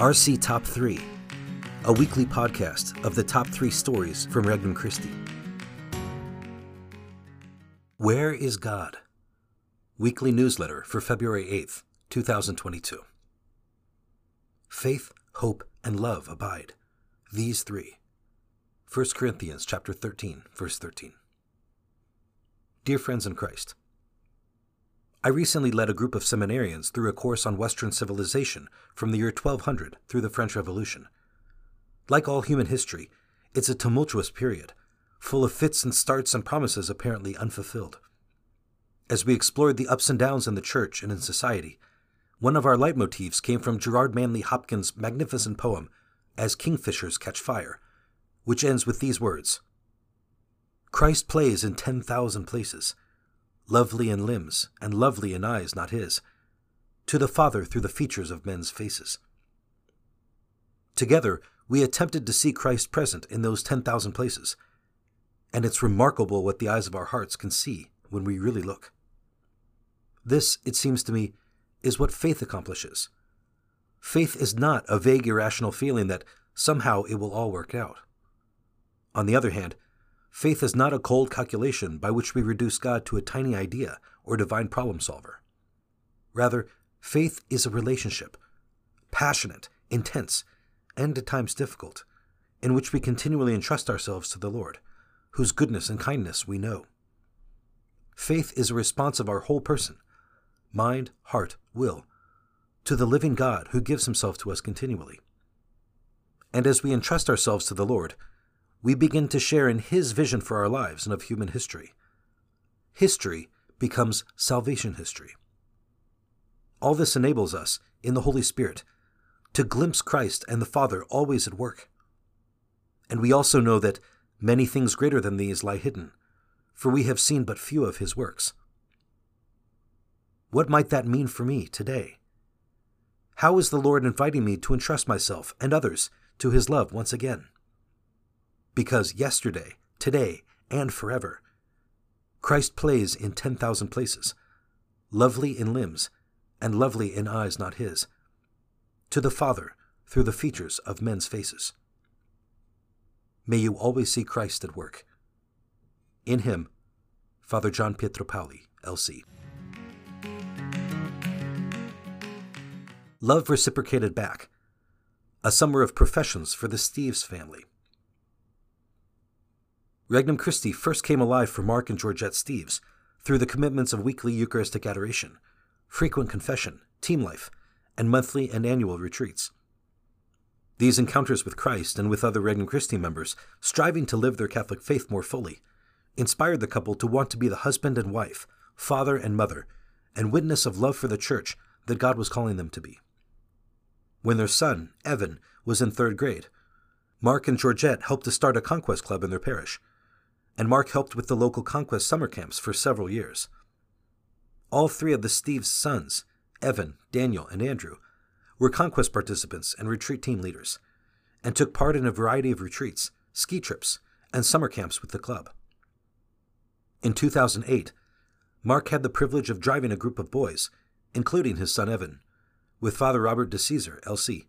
RC Top 3, a weekly podcast of the top three stories from Regnum Christi. Where is God? Weekly newsletter for February 8th, 2022. Faith, hope, and love abide. These three. 1 Corinthians chapter 13, verse 13. Dear friends in Christ, I recently led a group of seminarians through a course on Western civilization from the year 1200 through the French Revolution. Like all human history, it's a tumultuous period, full of fits and starts and promises apparently unfulfilled. As we explored the ups and downs in the church and in society, one of our leitmotifs came from Gerard Manley Hopkins' magnificent poem, As Kingfishers Catch Fire, which ends with these words Christ plays in 10,000 places lovely in limbs, and lovely in eyes not his, to the Father through the features of men's faces. Together, we attempted to see Christ present in those 10,000 places, and it's remarkable what the eyes of our hearts can see when we really look. This, it seems to me, is what faith accomplishes. Faith is not a vague irrational feeling that somehow it will all work out. On the other hand, Faith is not a cold calculation by which we reduce God to a tiny idea or divine problem solver. Rather, faith is a relationship, passionate, intense, and at times difficult, in which we continually entrust ourselves to the Lord, whose goodness and kindness we know. Faith is a response of our whole person, mind, heart, will, to the living God who gives himself to us continually. And as we entrust ourselves to the Lord, we begin to share in His vision for our lives and of human history. History becomes salvation history. All this enables us, in the Holy Spirit, to glimpse Christ and the Father always at work. And we also know that many things greater than these lie hidden, for we have seen but few of His works. What might that mean for me today? How is the Lord inviting me to entrust myself and others to His love once again? Because yesterday, today, and forever, Christ plays in 10,000 places, lovely in limbs, and lovely in eyes not his, to the Father through the features of men's faces. May you always see Christ at work. In him, Father John Pietro Paoli, LC. Love reciprocated back. A summer of professions for the Steves family. Regnum Christi first came alive for Mark and Georgette Steves through the commitments of weekly Eucharistic adoration, frequent confession, team life, and monthly and annual retreats. These encounters with Christ and with other Regnum Christi members, striving to live their Catholic faith more fully, inspired the couple to want to be the husband and wife, father and mother, and witness of love for the church that God was calling them to be. When their son, Evan, was in third grade, Mark and Georgette helped to start a conquest club in their parish and Mark helped with the local conquest summer camps for several years. All three of the Steves' sons, Evan, Daniel, and Andrew, were conquest participants and retreat team leaders, and took part in a variety of retreats, ski trips, and summer camps with the club. In 2008, Mark had the privilege of driving a group of boys, including his son Evan, with Father Robert DeCesare, LC,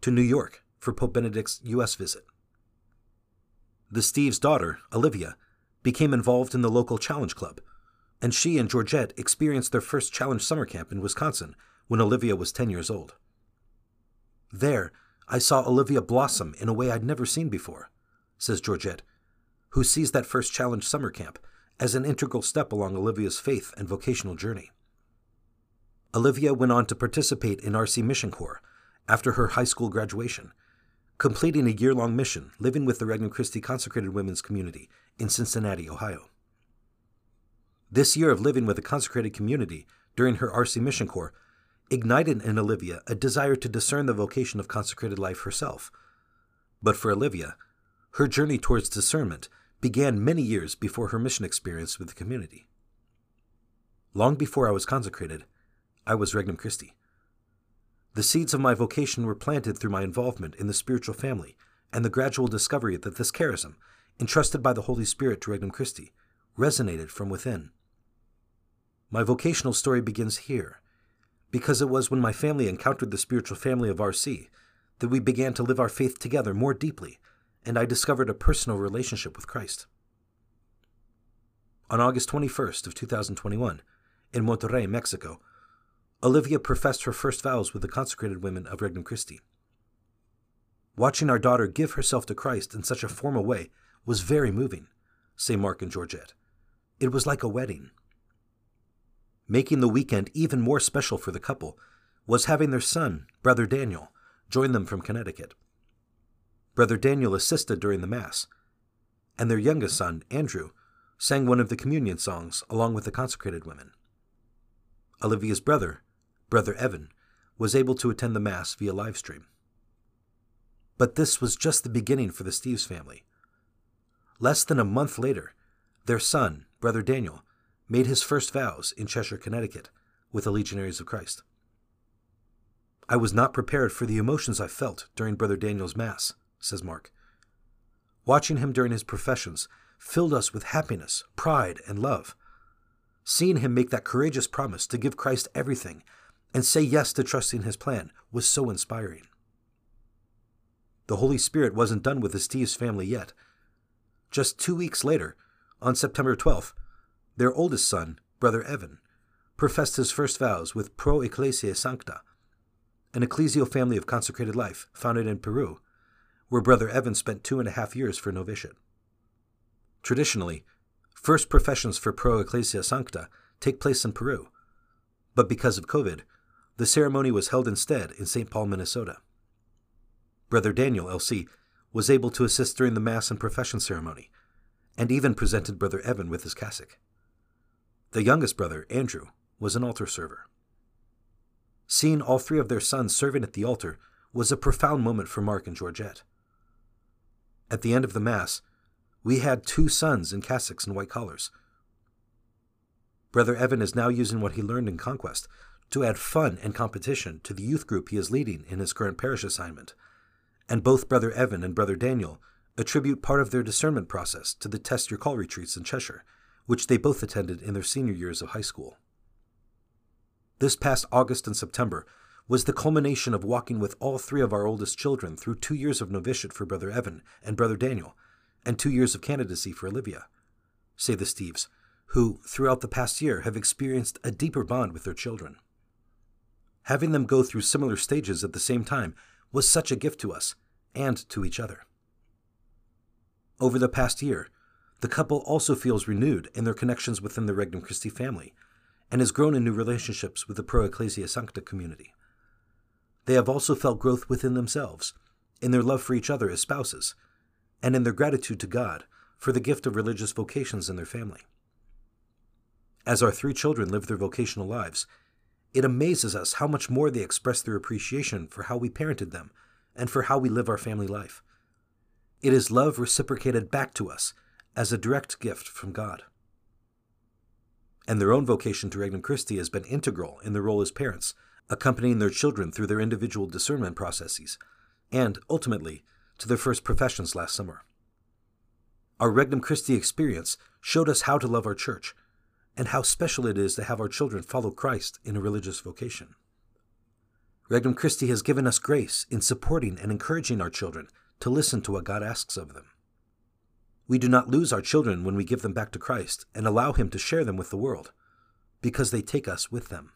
to New York for Pope Benedict's U.S. visit. The Steves' daughter, Olivia, became involved in the local challenge club, and she and Georgette experienced their first challenge summer camp in Wisconsin when Olivia was 10 years old. There, I saw Olivia blossom in a way I'd never seen before, says Georgette, who sees that first challenge summer camp as an integral step along Olivia's faith and vocational journey. Olivia went on to participate in RC Mission Corps after her high school graduation completing a year long mission living with the Regnum Christi Consecrated Women's Community in Cincinnati, Ohio. This year of living with a consecrated community during her RC Mission Corps ignited in Olivia a desire to discern the vocation of consecrated life herself. But for Olivia, her journey towards discernment began many years before her mission experience with the community. Long before I was consecrated, I was Regnum Christi. The seeds of my vocation were planted through my involvement in the spiritual family and the gradual discovery that this charism, entrusted by the Holy Spirit to Regnum Christi, resonated from within. My vocational story begins here, because it was when my family encountered the spiritual family of RC that we began to live our faith together more deeply, and I discovered a personal relationship with Christ. On August 21st of 2021, in Monterrey, Mexico, Olivia professed her first vows with the consecrated women of Regnum Christi. Watching our daughter give herself to Christ in such a formal way was very moving, say Mark and Georgette. It was like a wedding. Making the weekend even more special for the couple was having their son, Brother Daniel, join them from Connecticut. Brother Daniel assisted during the Mass, and their youngest son, Andrew, sang one of the communion songs along with the consecrated women. Olivia's brother, Brother Evan, was able to attend the Mass via live stream. But this was just the beginning for the Steves family. Less than a month later, their son, Brother Daniel, made his first vows in Cheshire, Connecticut, with the Legionaries of Christ. I was not prepared for the emotions I felt during Brother Daniel's Mass, says Mark. Watching him during his professions filled us with happiness, pride, and love. Seeing him make that courageous promise to give Christ everything and say yes to trusting his plan was so inspiring. The Holy Spirit wasn't done with the Steves family yet. Just two weeks later, on September 12th, their oldest son, Brother Evan, professed his first vows with Pro Ecclesia Sancta, an ecclesial family of consecrated life founded in Peru, where Brother Evan spent two and a half years for novitiate. Traditionally, first professions for Pro Ecclesia Sancta take place in Peru, but because of COVID, the ceremony was held instead in St. Paul, Minnesota. Brother Daniel, LC, was able to assist during the Mass and profession ceremony, and even presented Brother Evan with his cassock. The youngest brother, Andrew, was an altar server. Seeing all three of their sons serving at the altar was a profound moment for Mark and Georgette. At the end of the Mass, we had two sons in cassocks and white collars. Brother Evan is now using what he learned in Conquest to add fun and competition to the youth group he is leading in his current parish assignment, and both Brother Evan and Brother Daniel attribute part of their discernment process to the Test Your Call retreats in Cheshire, which they both attended in their senior years of high school. This past August and September was the culmination of walking with all three of our oldest children through two years of novitiate for Brother Evan and Brother Daniel and two years of candidacy for Olivia, say the Steves, who, throughout the past year, have experienced a deeper bond with their children. Having them go through similar stages at the same time was such a gift to us and to each other. Over the past year, the couple also feels renewed in their connections within the Regnum Christi family and has grown in new relationships with the Pro Ecclesia Sancta community. They have also felt growth within themselves, in their love for each other as spouses, and in their gratitude to God for the gift of religious vocations in their family. As our three children live their vocational lives, it amazes us how much more they express their appreciation for how we parented them and for how we live our family life. It is love reciprocated back to us as a direct gift from God. And their own vocation to Regnum Christi has been integral in their role as parents, accompanying their children through their individual discernment processes, and, ultimately, to their first professions last summer. Our Regnum Christi experience showed us how to love our church and how special it is to have our children follow Christ in a religious vocation. Regnum Christi has given us grace in supporting and encouraging our children to listen to what God asks of them. We do not lose our children when we give them back to Christ and allow Him to share them with the world, because they take us with them.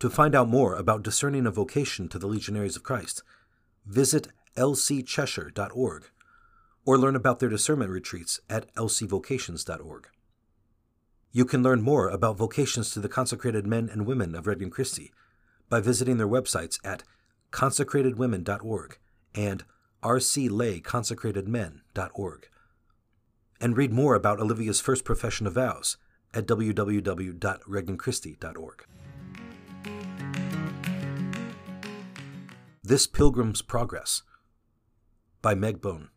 To find out more about discerning a vocation to the Legionaries of Christ, visit lccheshire.org or learn about their discernment retreats at lcvocations.org. You can learn more about vocations to the consecrated men and women of Regnum Christi by visiting their websites at consecratedwomen.org and rclayconsecratedmen.org. And read more about Olivia's first profession of vows at www.regnumchristi.org. This Pilgrim's Progress by Meg Bone.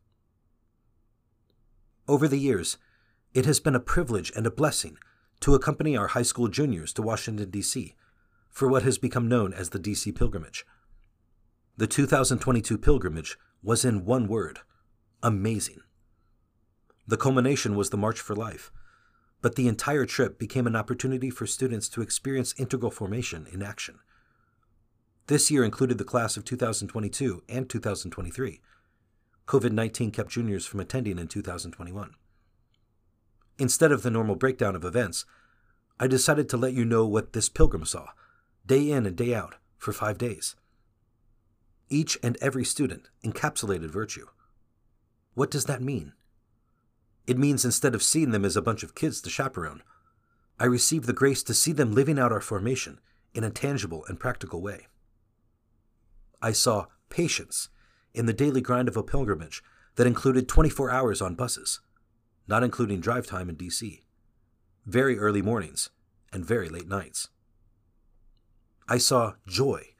Over the years, it has been a privilege and a blessing to accompany our high school juniors to Washington, D.C. for what has become known as the D.C. Pilgrimage. The 2022 pilgrimage was in one word amazing. The culmination was the March for Life, but the entire trip became an opportunity for students to experience integral formation in action. This year included the class of 2022 and 2023. COVID 19 kept juniors from attending in 2021. Instead of the normal breakdown of events, I decided to let you know what this pilgrim saw, day in and day out, for five days. Each and every student encapsulated virtue. What does that mean? It means instead of seeing them as a bunch of kids to chaperone, I received the grace to see them living out our formation in a tangible and practical way. I saw patience in the daily grind of a pilgrimage that included 24 hours on buses, not including drive time in D.C., very early mornings, and very late nights. I saw joy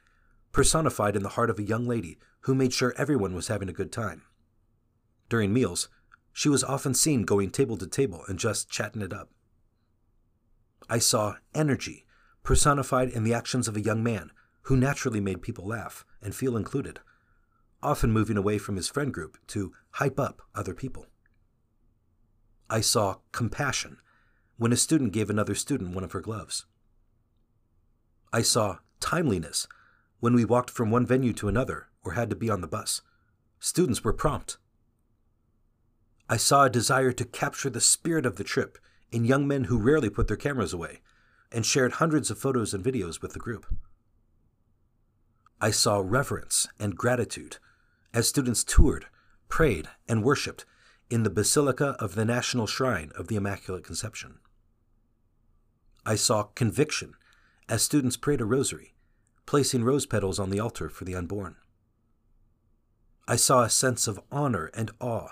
personified in the heart of a young lady who made sure everyone was having a good time. During meals, she was often seen going table to table and just chatting it up. I saw energy personified in the actions of a young man who naturally made people laugh and feel included, often moving away from his friend group to hype up other people. I saw compassion when a student gave another student one of her gloves. I saw timeliness when we walked from one venue to another or had to be on the bus. Students were prompt. I saw a desire to capture the spirit of the trip in young men who rarely put their cameras away and shared hundreds of photos and videos with the group. I saw reverence and gratitude as students toured, prayed, and worshiped in the Basilica of the National Shrine of the Immaculate Conception. I saw conviction as students prayed a rosary, placing rose petals on the altar for the unborn. I saw a sense of honor and awe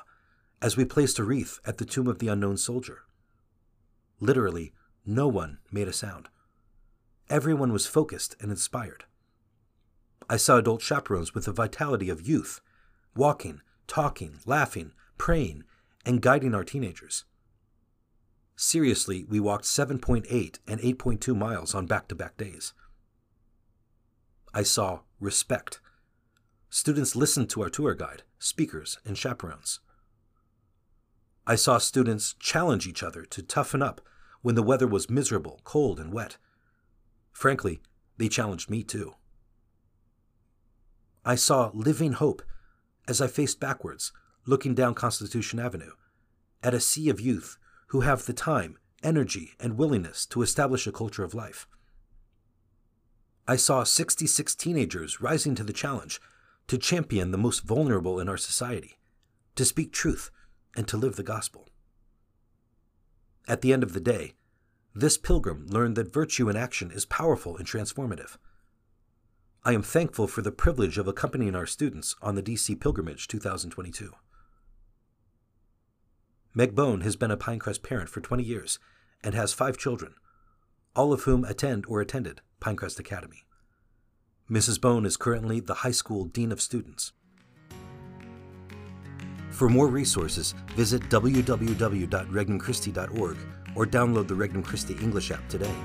as we placed a wreath at the tomb of the unknown soldier. Literally, no one made a sound. Everyone was focused and inspired. I saw adult chaperones with the vitality of youth, walking, talking, laughing, praying, and guiding our teenagers. Seriously, we walked 7.8 and 8.2 miles on back to back days. I saw respect. Students listened to our tour guide, speakers, and chaperones. I saw students challenge each other to toughen up when the weather was miserable, cold, and wet. Frankly, they challenged me too. I saw living hope as I faced backwards, looking down Constitution Avenue, at a sea of youth who have the time, energy, and willingness to establish a culture of life. I saw 66 teenagers rising to the challenge to champion the most vulnerable in our society, to speak truth, and to live the gospel. At the end of the day, this pilgrim learned that virtue in action is powerful and transformative. I am thankful for the privilege of accompanying our students on the DC Pilgrimage 2022. Meg Bone has been a Pinecrest parent for 20 years and has five children, all of whom attend or attended Pinecrest Academy. Mrs. Bone is currently the high school dean of students. For more resources, visit www.regnumchristi.org or download the Regnum Christi English app today.